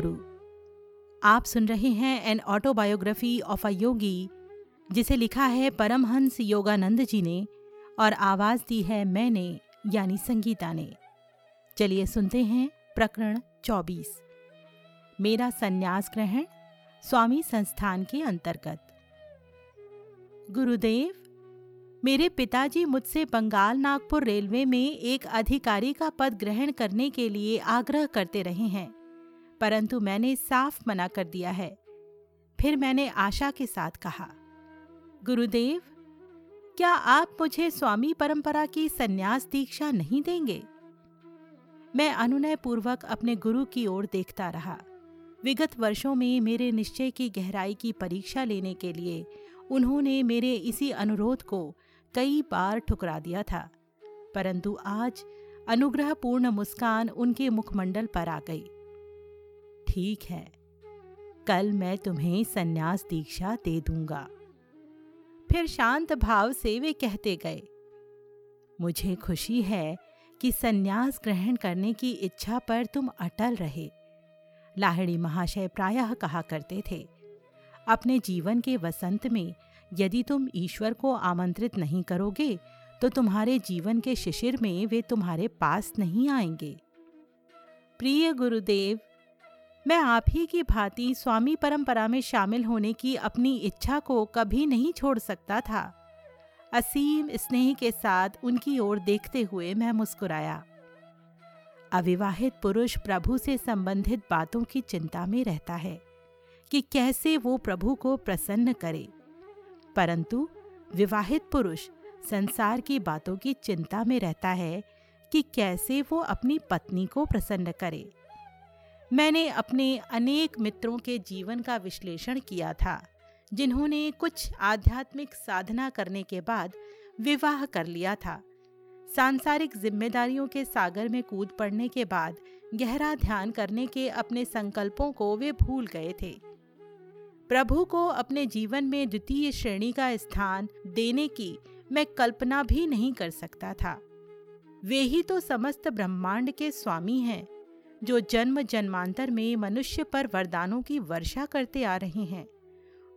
गुरु। आप सुन रहे हैं an autobiography of a yogi जिसे लिखा है परमहंस योगानंद जी ने और आवाज़ दी है मैंने, यानी संगीता ने। चलिए सुनते हैं प्रकरण 24 मेरा संन्यास ग्रहण स्वामी संस्थान के अंतर्गत। गुरुदेव, मेरे पिताजी मुझसे बंगाल नागपुर रेलवे में एक अधिकारी का पद ग्रहण करने के लिए आग्रह करते रहे हैं। परंतु मैंने साफ़ मना कर दिया है। फिर मैंने आशा के साथ कहा, गुरुदेव, क्या आप मुझे स्वामी परंपरा की सन्यास दीक्षा नहीं देंगे? मैं अनुनय पूर्वक अपने गुरु की ओर देखता रहा। विगत वर्षों में मेरे निश्चय की गहराई की परीक्षा लेने के लिए उन्होंने मेरे इसी अनुरोध को कई बार ठुकरा दिया था, परंतु आज अनुग्रहपूर्ण मुस्कान उनके मुखमंडल पर आ गई। ठीक है। कल मैं तुम्हें सन्यास दीक्षा दे दूँगा। फिर शांत भाव से वे कहते गए, मुझे खुशी है कि सन्यास ग्रहण करने की इच्छा पर तुम अटल रहे। लाहिड़ी महाशय प्रायः कहा करते थे, अपने जीवन के वसंत में यदि तुम ईश्वर को आमंत्रित नहीं करोगे तो तुम्हारे जीवन के शिशिर में वे तुम्हारे पास नहीं आएँगे। प्रिय गुरुदेव मैं आप ही की भांति स्वामी परंपरा में शामिल होने की अपनी इच्छा को कभी नहीं छोड़ सकता था। असीम स्नेह के साथ उनकी ओर देखते हुए मैं मुस्कुराया। अविवाहित पुरुष प्रभु से संबंधित बातों की चिंता में रहता है कि कैसे वो प्रभु को प्रसन्न करे। परंतु विवाहित पुरुष संसार की बातों की चिंता में रहता है कि कैसे वो अपनी पत्नी को प्रसन्न करे। मैंने अपने अनेक मित्रों के जीवन का विश्लेषण किया था, जिन्होंने कुछ आध्यात्मिक साधना करने के बाद विवाह कर लिया था। सांसारिक जिम्मेदारियों के सागर में कूद पड़ने के बाद गहरा ध्यान करने के अपने संकल्पों को वे भूल गए थे। प्रभु को अपने जीवन में द्वितीय श्रेणी का स्थान देने की मैं कल्पना भी नहीं कर सकता था। वे ही तो समस्त ब्रह्मांड के स्वामी हैं। जो जन्म जन्मांतर में मनुष्य पर वरदानों की वर्षा करते आ रहे हैं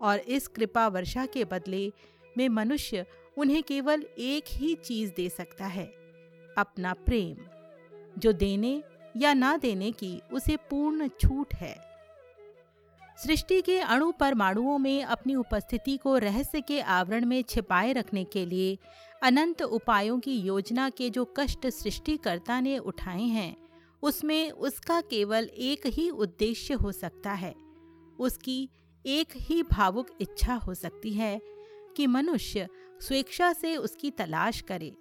और इस कृपा वर्षा के बदले में मनुष्य उन्हें केवल एक ही चीज़ दे सकता है, अपना प्रेम, जो देने या ना देने की उसे पूर्ण छूट है। सृष्टि के अणु परमाणुओं में अपनी उपस्थिति को रहस्य के आवरण में छिपाए रखने के लिए अनंत उपायों की योजना के जो कष्ट सृष्टिकर्ता ने उठाए हैं उसमें उसका केवल एक ही उद्देश्य हो सकता है। उसकी एक ही भावुक इच्छा हो सकती है कि मनुष्य स्वेच्छा से उसकी तलाश करे।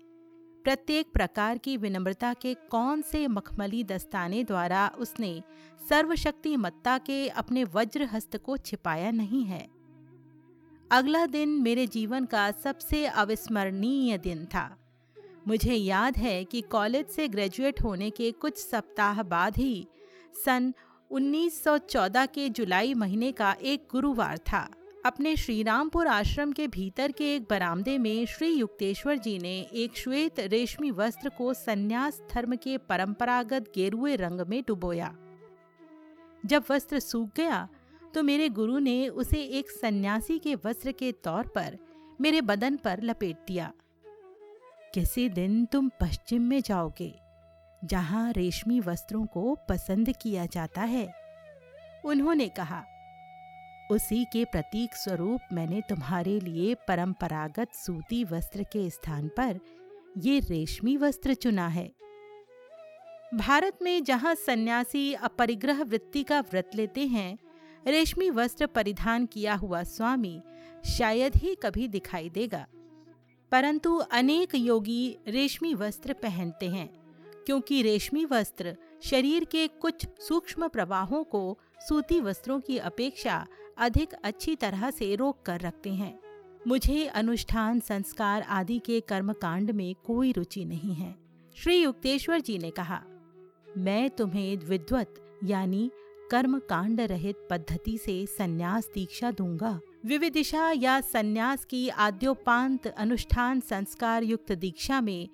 प्रत्येक प्रकार की विनम्रता के कौन से मखमली दस्ताने द्वारा उसने सर्वशक्ति मत्ता के अपने वज्र हस्त को छिपाया नहीं है? अगला दिन मेरे जीवन का सबसे अविस्मरणीय दिन था। मुझे याद है कि कॉलेज से ग्रेजुएट होने के कुछ सप्ताह बाद ही, सन 1914 के जुलाई महीने का एक गुरुवार था। अपने श्रीरामपुर आश्रम के भीतर के एक बरामदे में श्री युक्तेश्वर जी ने एक श्वेत रेशमी वस्त्र को संन्यास धर्म के परंपरागत गेरुए रंग में डुबोया। जब वस्त्र सूख गया तो मेरे गुरु ने उसे एक सन्यासी के वस्त्र के तौर पर मेरे बदन पर लपेट दिया। किसी दिन तुम पश्चिम में जाओगे, जहाँ रेशमी वस्त्रों को पसंद किया जाता है। उन्होंने कहा, उसी के प्रतीक स्वरूप मैंने तुम्हारे लिए परंपरागत सूती वस्त्र के स्थान पर ये रेशमी वस्त्र चुना है। भारत में जहाँ सन्यासी अपरिग्रह वृत्ति का व्रत लेते हैं, रेशमी वस्त्र परिधान किया हुआ स्वामी शायद ही कभी दिखाई देगा। परंतु अनेक योगी रेशमी वस्त्र पहनते हैं, क्योंकि रेशमी वस्त्र शरीर के कुछ सूक्ष्म प्रवाहों को सूती वस्त्रों की अपेक्षा अधिक अच्छी तरह से रोक कर रखते हैं। मुझे अनुष्ठान, संस्कार आदि के कर्मकांड में कोई रुचि नहीं है, श्री युक्तेश्वर जी ने कहा। मैं तुम्हें विद्वत यानी कर्म कांड रहित पद्धति से संन्यास दीक्षा दूँगा। विविदिशा या संन्यास की आद्योपांत अनुष्ठान संस्कार युक्त दीक्षा में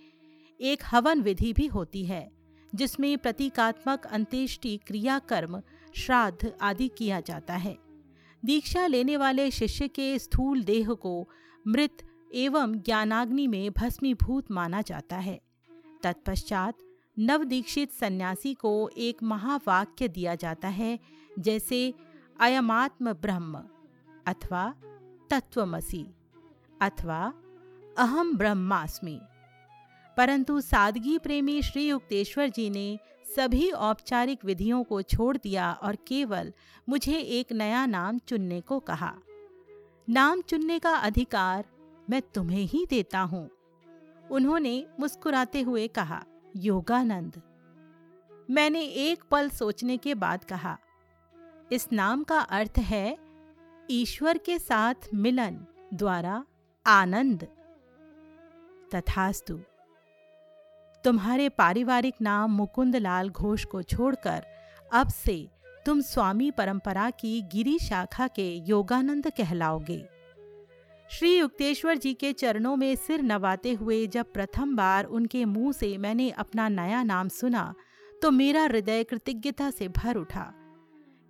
एक हवन विधि भी होती है, जिसमें प्रतीकात्मक अंत्येष्टि क्रिया कर्म श्राद्ध आदि किया जाता है। दीक्षा लेने वाले शिष्य के स्थूल देह को मृत एवं ज्ञानाग्नि में भस्मीभूत माना जाता है। तत्पश्चात नवदीक्षित सन्यासी को एक महावाक्य दिया जाता है, जैसे, अयमात्म ब्रह्म। अथवा तत्वमसी अथवा अहम ब्रह्मास्मि। परंतु सादगी प्रेमी श्री युक्तेश्वर जी ने सभी औपचारिक विधियों को छोड़ दिया और केवल मुझे एक नया नाम चुनने को कहा। नाम चुनने का अधिकार मैं तुम्हें ही देता हूँ, उन्होंने मुस्कुराते हुए कहा, योगानंद। मैंने एक पल सोचने के बाद कहा, इस नाम का अर्थ है ईश्वर के साथ मिलन द्वारा आनंद। तथास्तु, तुम्हारे पारिवारिक नाम मुकुंदलाल घोष को छोड़कर अब से तुम स्वामी परंपरा की गिरी शाखा के योगानंद कहलाओगे। श्री युक्तेश्वर जी के चरणों में सिर नवाते हुए जब प्रथम बार उनके मुँह से मैंने अपना नया नाम सुना तो मेरा हृदय कृतज्ञता से भर उठा।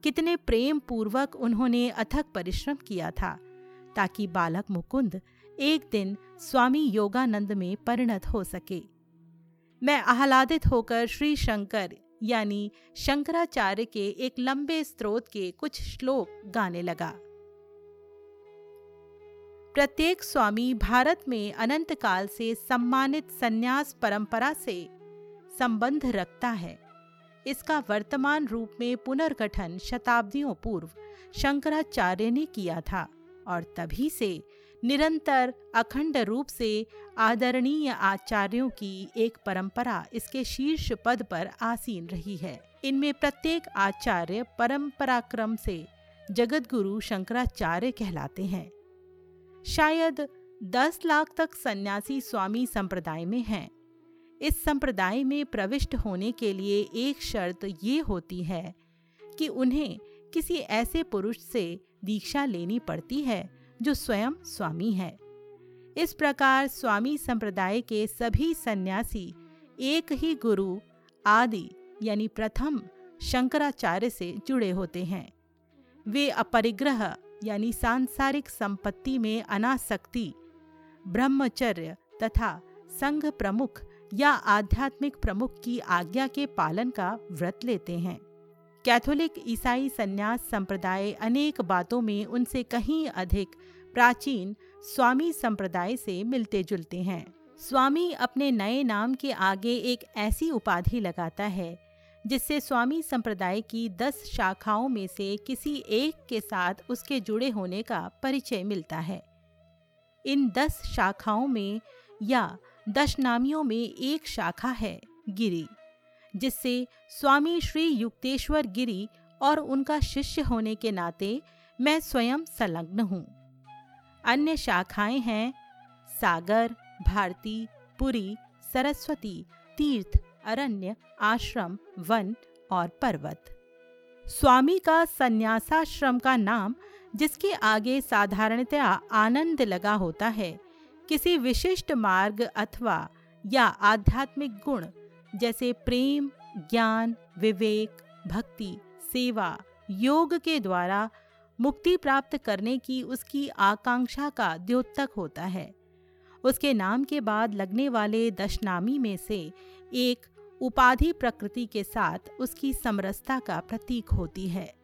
कितने प्रेम पूर्वक उन्होंने अथक परिश्रम किया था, ताकि बालक मुकुंद एक दिन स्वामी योगानंद में परिणत हो सके। मैं आह्लादित होकर श्री शंकर, यानी शंकराचार्य के एक लंबे स्त्रोत के कुछ श्लोक गाने लगा। प्रत्येक स्वामी भारत में अनंत काल से सम्मानित संन्यास परंपरा से संबंध रखता है। इसका वर्तमान रूप में पुनर्गठन शताब्दियों पूर्व शंकराचार्य ने किया था और तभी से निरंतर अखंड रूप से आदरणीय आचार्यों की एक परंपरा इसके शीर्ष पद पर आसीन रही है। इनमें प्रत्येक आचार्य परंपराक्रम से जगतगुरु शंकराचार्य कहलाते हैं। शायद दस लाख तक सन्यासी स्वामी संप्रदाय में हैं। इस संप्रदाय में प्रविष्ट होने के लिए एक शर्त ये होती है कि उन्हें किसी ऐसे पुरुष से दीक्षा लेनी पड़ती है जो स्वयं स्वामी है। इस प्रकार स्वामी संप्रदाय के सभी सन्यासी, एक ही गुरु, आदि यानी प्रथम शंकराचार्य से जुड़े होते हैं। वे अपरिग्रह यानी सांसारिक संपत्ति में अनासक्ति, ब्रह्मचर्य तथा संघ प्रमुख या आध्यात्मिक प्रमुख की आज्ञा के पालन का व्रत लेते हैं। कैथोलिक ईसाई संन्यास संप्रदाय अनेक बातों में उनसे कहीं अधिक प्राचीन स्वामी संप्रदाय से मिलते जुलते हैं। स्वामी अपने नए नाम के आगे एक ऐसी उपाधि लगाता है, जिससे स्वामी संप्रदाय की दस शाखाओं में से किसी एक के साथ उसके जुड़े होने का परिचय मिलता है। इन दस शाखाओं में या दशनामियों में एक शाखा है, गिरी, जिससे स्वामी श्री युक्तेश्वर गिरी और उनका शिष्य होने के नाते मैं स्वयं संलग्न हूँ। अन्य शाखाएँ हैं, सागर, भारती, पुरी, सरस्वती, तीर्थ, अरण्य, आश्रम, वन और पर्वत। स्वामी का संन्यासाश्रम का नाम, जिसके आगे साधारणतया आनंद लगा होता है किसी विशिष्ट मार्ग अथवा या आध्यात्मिक गुण, जैसे प्रेम, ज्ञान, विवेक, भक्ति, सेवा, योग के द्वारा मुक्ति प्राप्त करने की उसकी आकांक्षा का द्योतक होता है। उसके नाम के बाद लगने वाले दशनामी में से एक उपाधि प्रकृति के साथ उसकी समरसता का प्रतीक होती है।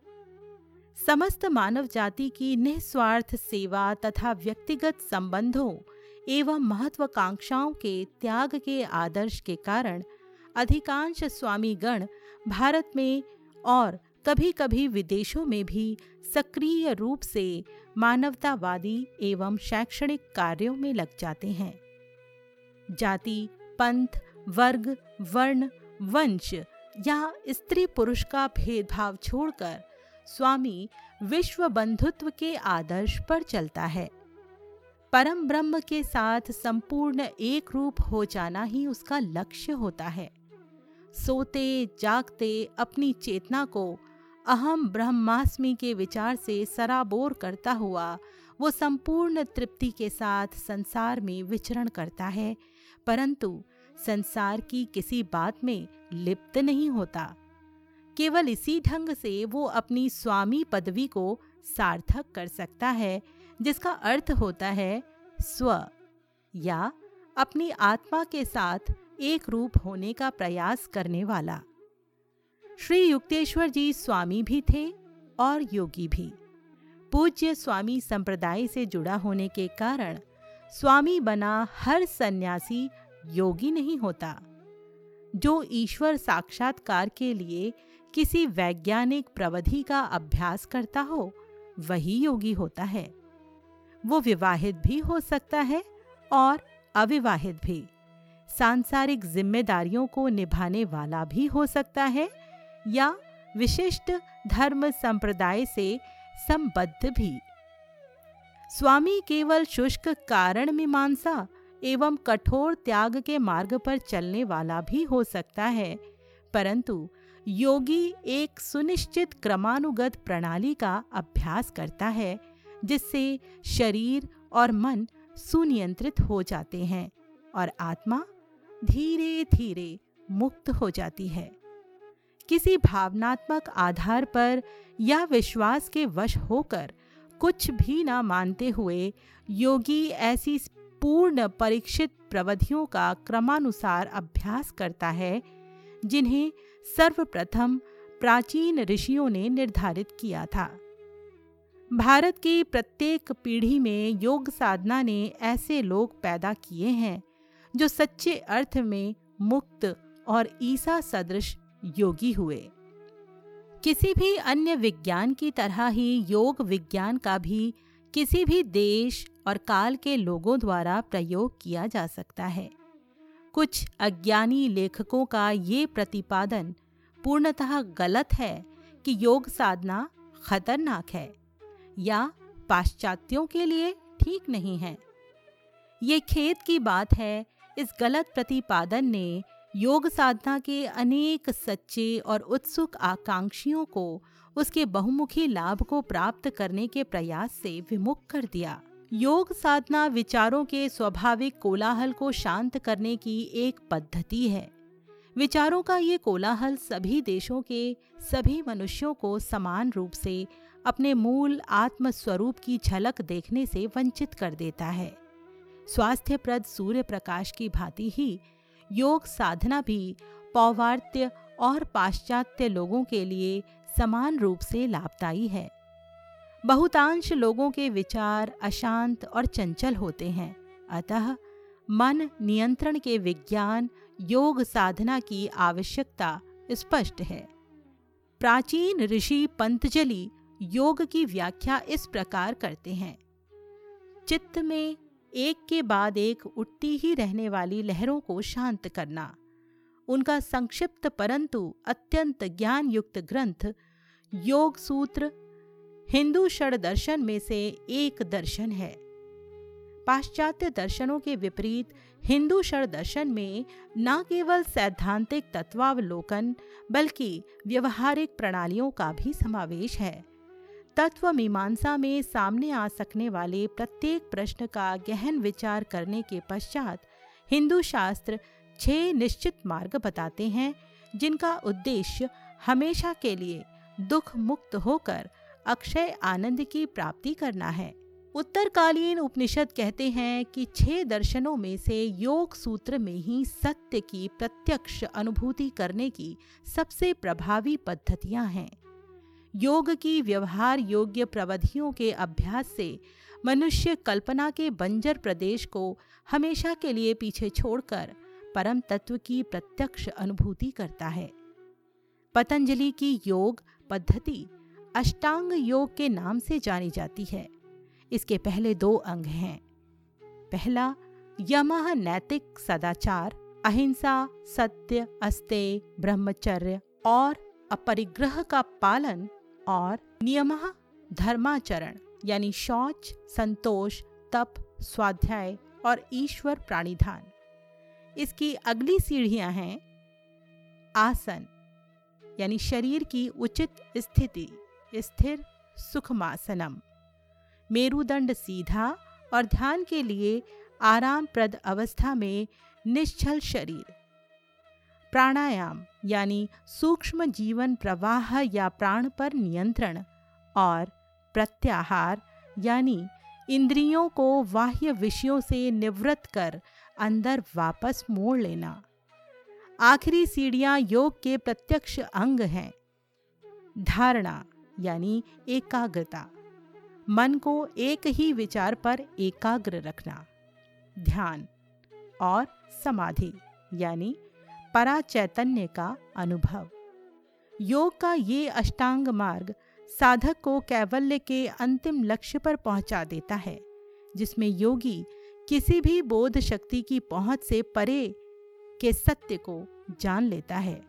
समस्त मानव जाति की निस्वार्थ सेवा तथा व्यक्तिगत संबंधों एवं महत्वाकांक्षाओं के त्याग के आदर्श के कारण अधिकांश स्वामी गण भारत में और कभी कभी विदेशों में भी सक्रिय रूप से मानवतावादी एवं शैक्षणिक कार्यों में लग जाते हैं। जाति, पंथ, वर्ग, वर्ण, वंश या स्त्री पुरुष का भेदभाव छोड़कर स्वामी विश्व बंधुत्व के आदर्श पर चलता है। परम ब्रह्म के साथ संपूर्ण एक रूप हो जाना ही उसका लक्ष्य होता है। सोते, जागते अपनी चेतना को अहम ब्रह्मास्मि के विचार से सराबोर करता हुआ वो संपूर्ण तृप्ति के साथ संसार में विचरण करता है, परंतु संसार की किसी बात में लिप्त नहीं होता। केवल इसी ढंग से वो अपनी स्वामी पदवी को सार्थक कर सकता है जिसका अर्थ होता है स्व, या अपनी आत्मा के साथ एक रूप होने का प्रयास करने वाला। श्री युक्तेश्वर जी स्वामी भी थे और योगी भी। पूज्य स्वामी संप्रदाय से जुड़ा होने के कारण स्वामी बना हर सन्यासी योगी नहीं होता, जो ईश्वर साक्षात्कार के लिए किसी वैज्ञानिक प्रवधि का अभ्यास करता हो, वही योगी होता है। वो विवाहित भी हो सकता है और अविवाहित भी। सांसारिक जिम्मेदारियों को निभाने वाला भी हो सकता है या विशिष्ट धर्म संप्रदाय से संबद्ध भी। स्वामी केवल शुष्क कारण मीमांसा एवं कठोर त्याग के मार्ग पर चलने वाला भी हो सकता है, परंतु योगी एक सुनिश्चित क्रमानुगत प्रणाली का अभ्यास करता है जिससे शरीर और मन सुनियंत्रित हो जाते हैं और आत्मा धीरे धीरे मुक्त हो जाती है। किसी भावनात्मक आधार पर या विश्वास के वश होकर कुछ भी ना मानते हुए योगी ऐसी पूर्ण परीक्षित प्रवधियों का क्रमानुसार अभ्यास करता है, जिन्हें सर्वप्रथम प्राचीन ऋषियों ने निर्धारित किया था। भारत की प्रत्येक पीढ़ी में योग साधना ने ऐसे लोग पैदा किए हैं, जो सच्चे अर्थ में मुक्त और ईसा सदृश योगी हुए। किसी भी अन्य विज्ञान की तरह ही योग विज्ञान का भी किसी भी देश और काल के लोगों द्वारा प्रयोग किया जा सकता है। कुछ अज्ञानी लेखकों का ये प्रतिपादन पूर्णतः गलत है कि योग साधना खतरनाक है। या पाश्चात्यों के लिए ठीक नहीं है। ये खेत की बात है। इस गलत प्रतिपादन ने योग साधना के अनेक सच्चे और उत्सुक आकांक्षियों को उसके बहुमुखी लाभ को प्राप्त करने के प्रयास से विमुख कर दिया। योग साधना विचारों के स्वाभाविक कोलाहल को शांत करने की एक पद्धति है। विचारों का ये कोलाहल सभी देशों के सभी मनुष्यों को समान रूप से अपने मूल आत्म स्वरूप की झलक देखने से वंचित कर देता है। स्वास्थ्यप्रद सूर्य प्रकाश की भांति ही योग साधना भी पौवार्त्य और पाश्चात्य लोगों के लिए समान रूप से लाभदायी है। बहुतांश लोगों के विचार अशांत और चंचल होते हैं। अतः मन नियंत्रण के विज्ञान योग साधना की आवश्यकता स्पष्ट है। प्राचीन ऋषि पंतजलि योग की व्याख्या इस प्रकार करते हैं। चित्त में एक के बाद एक उठती ही रहने वाली लहरों को शांत करना, उनका संक्षिप्त परंतु अत्यंत ज्ञान युक्त ग्रंथ योग सूत्र, हिंदू षड दर्शन में से एक दर्शन है। पाश्चात्य दर्शनों के विपरीत हिंदू षड दर्शन में न केवल सैद्धांतिक तत्वावलोकन, बल्कि व्यवहारिक प्रणालियों का भी समावेश है। तत्व मीमांसा में सामने आ सकने वाले प्रत्येक प्रश्न का गहन विचार करने के पश्चात हिंदू शास्त्र छह निश्चित मार्ग बताते हैं, जिनका उद्देश्य हमेशा के लिए दुख मुक्त होकर अक्षय आनंद की प्राप्ति करना है। उत्तरकालीन उपनिषद कहते हैं कि छह दर्शनों में से योग सूत्र में ही सत्य की प्रत्यक्ष अनुभूति करने की सबसे प्रभावी पद्धतियाँ हैं। योग की व्यवहार योग्य प्रवधियों के अभ्यास से मनुष्य कल्पना के बंजर प्रदेश को हमेशा के लिए पीछे छोड़कर परम तत्व की प्रत्यक्ष अनुभूति करता है। पतंजलि की योग पद्धति अष्टांग योग के नाम से जानी जाती है। इसके पहले दो अंग हैं। पहला यमह नैतिक सदाचार, अहिंसा, सत्य अस्तेय ब्रह्मचर्य और अपरिग्रह का पालन और नियम धर्माचरण, यानी शौच, संतोष, तप, स्वाध्याय और ईश्वर प्राणिधान। इसकी अगली सीढ़ियाँ हैं, आसन, यानी शरीर की उचित स्थिति, स्थिर सुखमासनम। मेरुदंड सीधा और ध्यान के लिए आरामप्रद अवस्था में निश्चल शरीर। प्राणायाम, यानी सूक्ष्म जीवन प्रवाह या प्राण पर नियंत्रण, और प्रत्याहार, यानी इंद्रियों को बाह्य विषयों से निवृत्त कर अंदर वापस मोड़ लेना। आखिरी सीढ़ियाँ योग के प्रत्यक्ष अंग हैं। धारणा, यानी एकाग्रता। मन को एक ही विचार पर एकाग्र रखना। ध्यान और समाधि, यानी परा चैतन्य का अनुभव। योग का ये अष्टांग मार्ग साधक को कैवल्य के अंतिम लक्ष्य पर पहुँचा देता है, जिसमें योगी किसी भी बोध शक्ति की पहुँच से परे के सत्य को जान लेता है।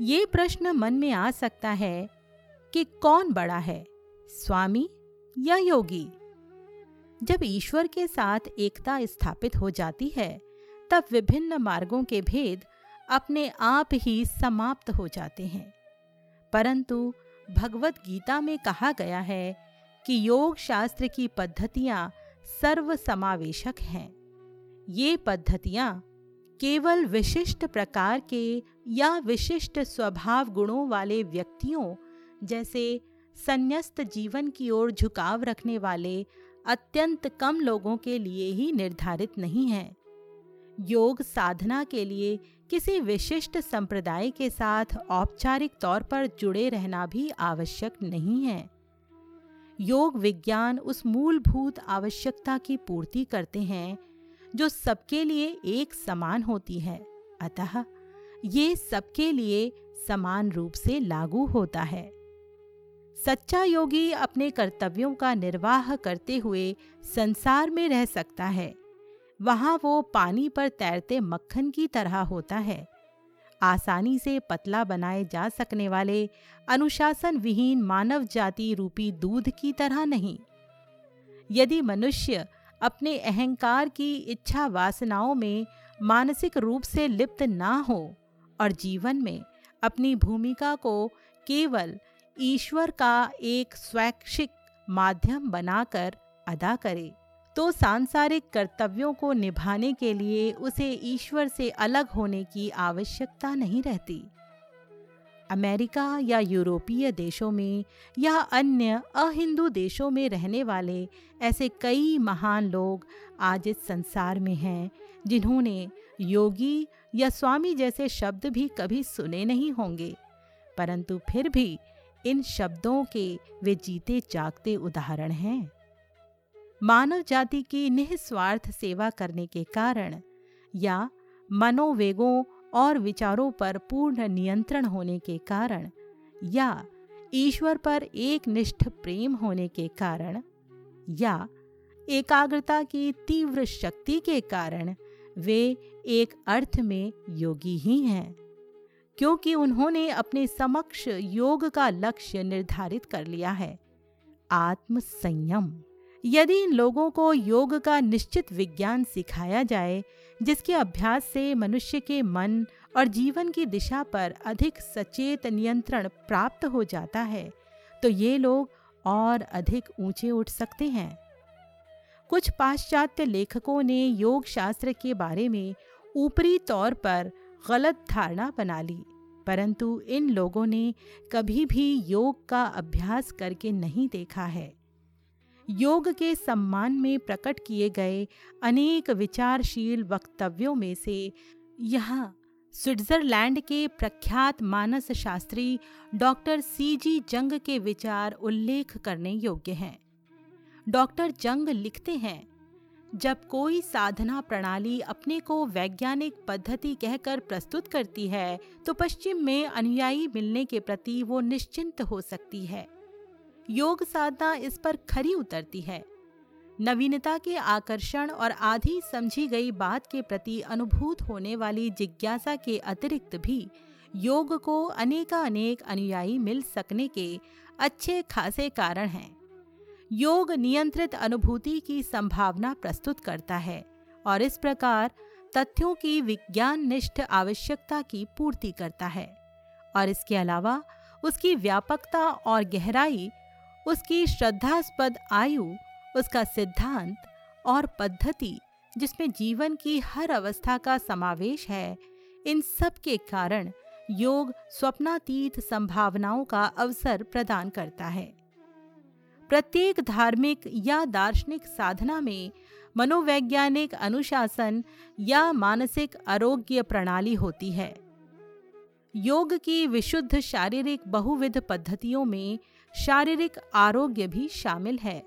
ये प्रश्न मन में आ सकता है कि कौन बड़ा है, स्वामी या योगी? जब ईश्वर के साथ एकता स्थापित हो जाती है, तब विभिन्न मार्गों के भेद अपने आप ही समाप्त हो जाते हैं। परंतु भगवत गीता में कहा गया है कि योग शास्त्र की पद्धतियाँ सर्व समावेशक हैं। ये पद्धतियाँ केवल विशिष्ट प्रकार के या विशिष्ट स्वभाव गुणों वाले व्यक्तियों जैसे संन्यास्त जीवन की ओर झुकाव रखने वाले अत्यंत कम लोगों के लिए ही निर्धारित नहीं है। योग साधना के लिए किसी विशिष्ट संप्रदाय के साथ औपचारिक तौर पर जुड़े रहना भी आवश्यक नहीं है। योग विज्ञान उस मूलभूत आवश्यकता की पूर्ति करते हैं, जो सबके लिए एक समान होती है। अतः, ये सबके लिए समान रूप से लागू होता है। सच्चा योगी अपने कर्तव्यों का निर्वाह करते हुए संसार में रह सकता है। वहाँ वो पानी पर तैरते मक्खन की तरह होता है। आसानी से पतला बनाए जा सकने वाले अनुशासन विहीन मानव जाति रूपी दूध की तरह नहीं। यदि मनुष्य अपने अहंकार की इच्छा वासनाओं में मानसिक रूप से लिप्त ना हो और जीवन में अपनी भूमिका को केवल ईश्वर का एक स्वैच्छिक माध्यम बनाकर अदा करे तो सांसारिक कर्तव्यों को निभाने के लिए उसे ईश्वर से अलग होने की आवश्यकता नहीं रहती। अमेरिका या यूरोपीय देशों में या अन्य अहिंदू देशों में रहने वाले ऐसे कई महान लोग आज इस संसार में हैं, जिन्होंने योगी या स्वामी जैसे शब्द भी कभी सुने नहीं होंगे, परंतु फिर भी इन शब्दों के वे जीते जागते उदाहरण हैं। मानव जाति की निस्वार्थ सेवा करने के कारण या मनोवेगों और विचारों पर पूर्ण नियंत्रण होने के कारण या ईश्वर पर एक निष्ठ प्रेम होने के कारण या एकाग्रता की तीव्र शक्ति के कारण वे एक अर्थ में योगी ही हैं, क्योंकि उन्होंने अपने समक्ष योग का लक्ष्य निर्धारित कर लिया है आत्म संयम यदि इन लोगों को योग का निश्चित विज्ञान सिखाया जाए, जिसके अभ्यास से मनुष्य के मन और जीवन की दिशा पर अधिक सचेत नियंत्रण प्राप्त हो जाता है तो ये लोग और अधिक ऊँचे उठ सकते हैं। कुछ पाश्चात्य लेखकों ने योग शास्त्र के बारे में ऊपरी तौर पर गलत धारणा बना ली, परंतु इन लोगों ने कभी भी योग का अभ्यास करके नहीं देखा है। योग के सम्मान में प्रकट किए गए अनेक विचारशील वक्तव्यों में से यहाँ स्विट्जरलैंड के प्रख्यात मानस शास्त्री डॉक्टर सी जी जंग के विचार उल्लेख करने योग्य हैं। डॉक्टर जंग लिखते हैं, जब कोई साधना प्रणाली अपने को वैज्ञानिक पद्धति कहकर प्रस्तुत करती है तो पश्चिम में अनुयायी मिलने के प्रति वो निश्चिंत हो सकती है। योग साधना इस पर खरी उतरती है। नवीनता के आकर्षण और आधी समझी गई बात के प्रति अनुभूत होने वाली जिज्ञासा के अतिरिक्त भी योग को अनेका अनेक अनुयायी मिल सकने के अच्छे खासे कारण हैं। योग नियंत्रित अनुभूति की संभावना प्रस्तुत करता है और इस प्रकार तथ्यों की विज्ञान निष्ठ आवश्यकता की पूर्ति करता है और इसके अलावा उसकी व्यापकता और गहराई उसकी श्रद्धास्पद आयु, उसका सिद्धांत और पद्धति, जिसमें जीवन की हर अवस्था का समावेश है, इन सब के कारण योग स्वप्नातीत संभावनाओं का अवसर प्रदान करता है। प्रत्येक धार्मिक या दार्शनिक साधना में मनोवैज्ञानिक अनुशासन या मानसिक आरोग्य प्रणाली होती है। योग की विशुद्ध शारीरिक बहुविध पद्धतियों में शारीरिक आरोग्य भी शामिल है,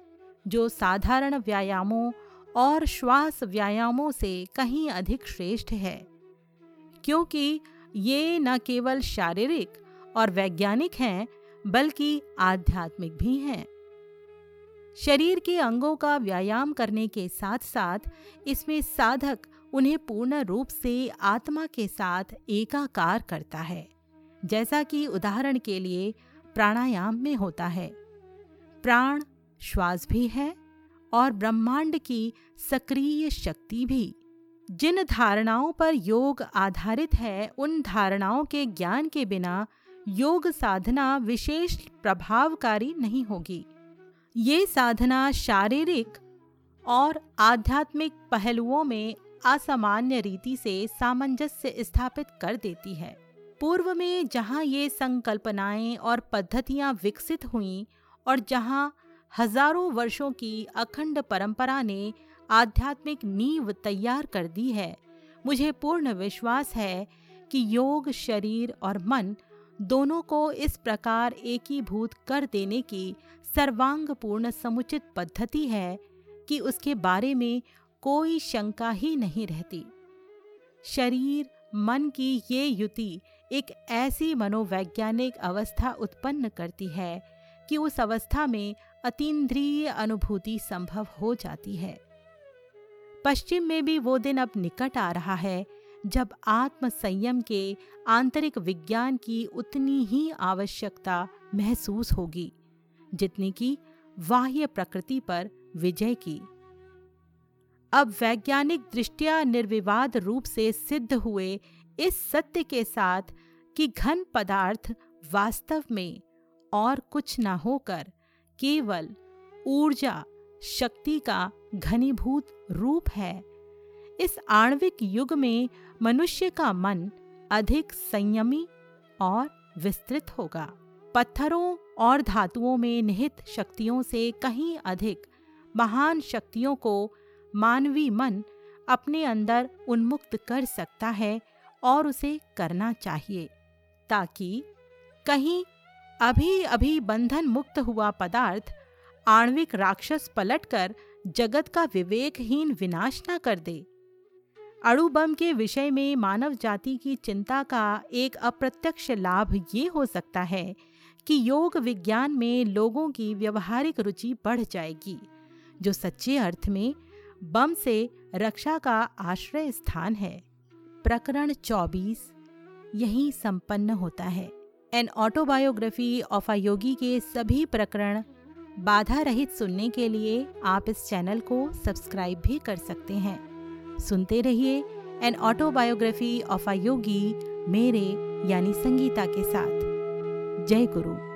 जो साधारण व्यायामों और श्वास व्यायामों से कहीं अधिक श्रेष्ठ है। क्योंकि ये न केवल शारीरिक और वैज्ञानिक हैं, बल्कि आध्यात्मिक भी हैं। शरीर के अंगों का व्यायाम करने के साथ साथ इसमें साधक उन्हें पूर्ण रूप से आत्मा के साथ एकाकार करता है। जैसा कि उदाहरण के लिए प्राणायाम में होता है। प्राण, श्वास भी है और ब्रह्मांड की सक्रिय शक्ति भी। जिन धारणाओं पर योग आधारित है, उन धारणाओं के ज्ञान के बिना योग साधना विशेष प्रभावकारी नहीं होगी। ये साधना शारीरिक और आध्यात्मिक पहलुओं में असामान्य रीति से सामंजस्य स्थापित कर देती है। पूर्व में जहाँ ये संकल्पनाएँ और पद्धतियाँ विकसित हुईं और जहाँ हज़ारों वर्षों की अखंड परंपरा ने आध्यात्मिक नींव तैयार कर दी है, मुझे पूर्ण विश्वास है कि योग, शरीर और मन दोनों को इस प्रकार एकीभूत कर देने की सर्वांग पूर्ण समुचित पद्धति है कि उसके बारे में कोई शंका ही नहीं रहती। शरीर, मन की ये युति एक ऐसी मनोवैज्ञानिक अवस्था उत्पन्न करती है कि उस अवस्था में अतीन्द्रिय अनुभूति संभव हो जाती है। पश्चिम में भी वो दिन अब निकट आ रहा है, जब आत्म संयम के आंतरिक विज्ञान की उतनी ही आवश्यकता महसूस होगी, जितनी की बाह्य प्रकृति पर विजय की। अब वैज्ञानिक दृष्टिया निर्विवाद रूप से सिद्ध हुए इस सत्य के साथ कि घन पदार्थ वास्तव में और कुछ न होकर केवल ऊर्जा शक्ति का घनीभूत रूप है। इस आणविक युग में मनुष्य का मन अधिक संयमी और विस्तृत होगा। पत्थरों और धातुओं में निहित शक्तियों से कहीं अधिक महान शक्तियों को मानवीय मन अपने अंदर उन्मुक्त कर सकता है और उसे करना चाहिए, ताकि कहीं अभी अभी बंधन मुक्त हुआ पदार्थ आणविक राक्षस पलटकर जगत का विवेकहीन विनाश न कर दे। अड़ुबम के विषय में मानव जाति की चिंता का एक अप्रत्यक्ष लाभ ये हो सकता है कि योग विज्ञान में लोगों की व्यवहारिक रुचि बढ़ जाएगी, जो सच्चे अर्थ में बम से रक्षा का आश्रय स्थान है। प्रकरण 24 यही संपन्न होता है। An autobiography of a yogi के सभी प्रकरण बाधा रहित सुनने के लिए आप इस चैनल को सब्सक्राइब भी कर सकते हैं। सुनते रहिए an autobiography of a yogi मेरे यानी संगीता के साथ। जय गुरु।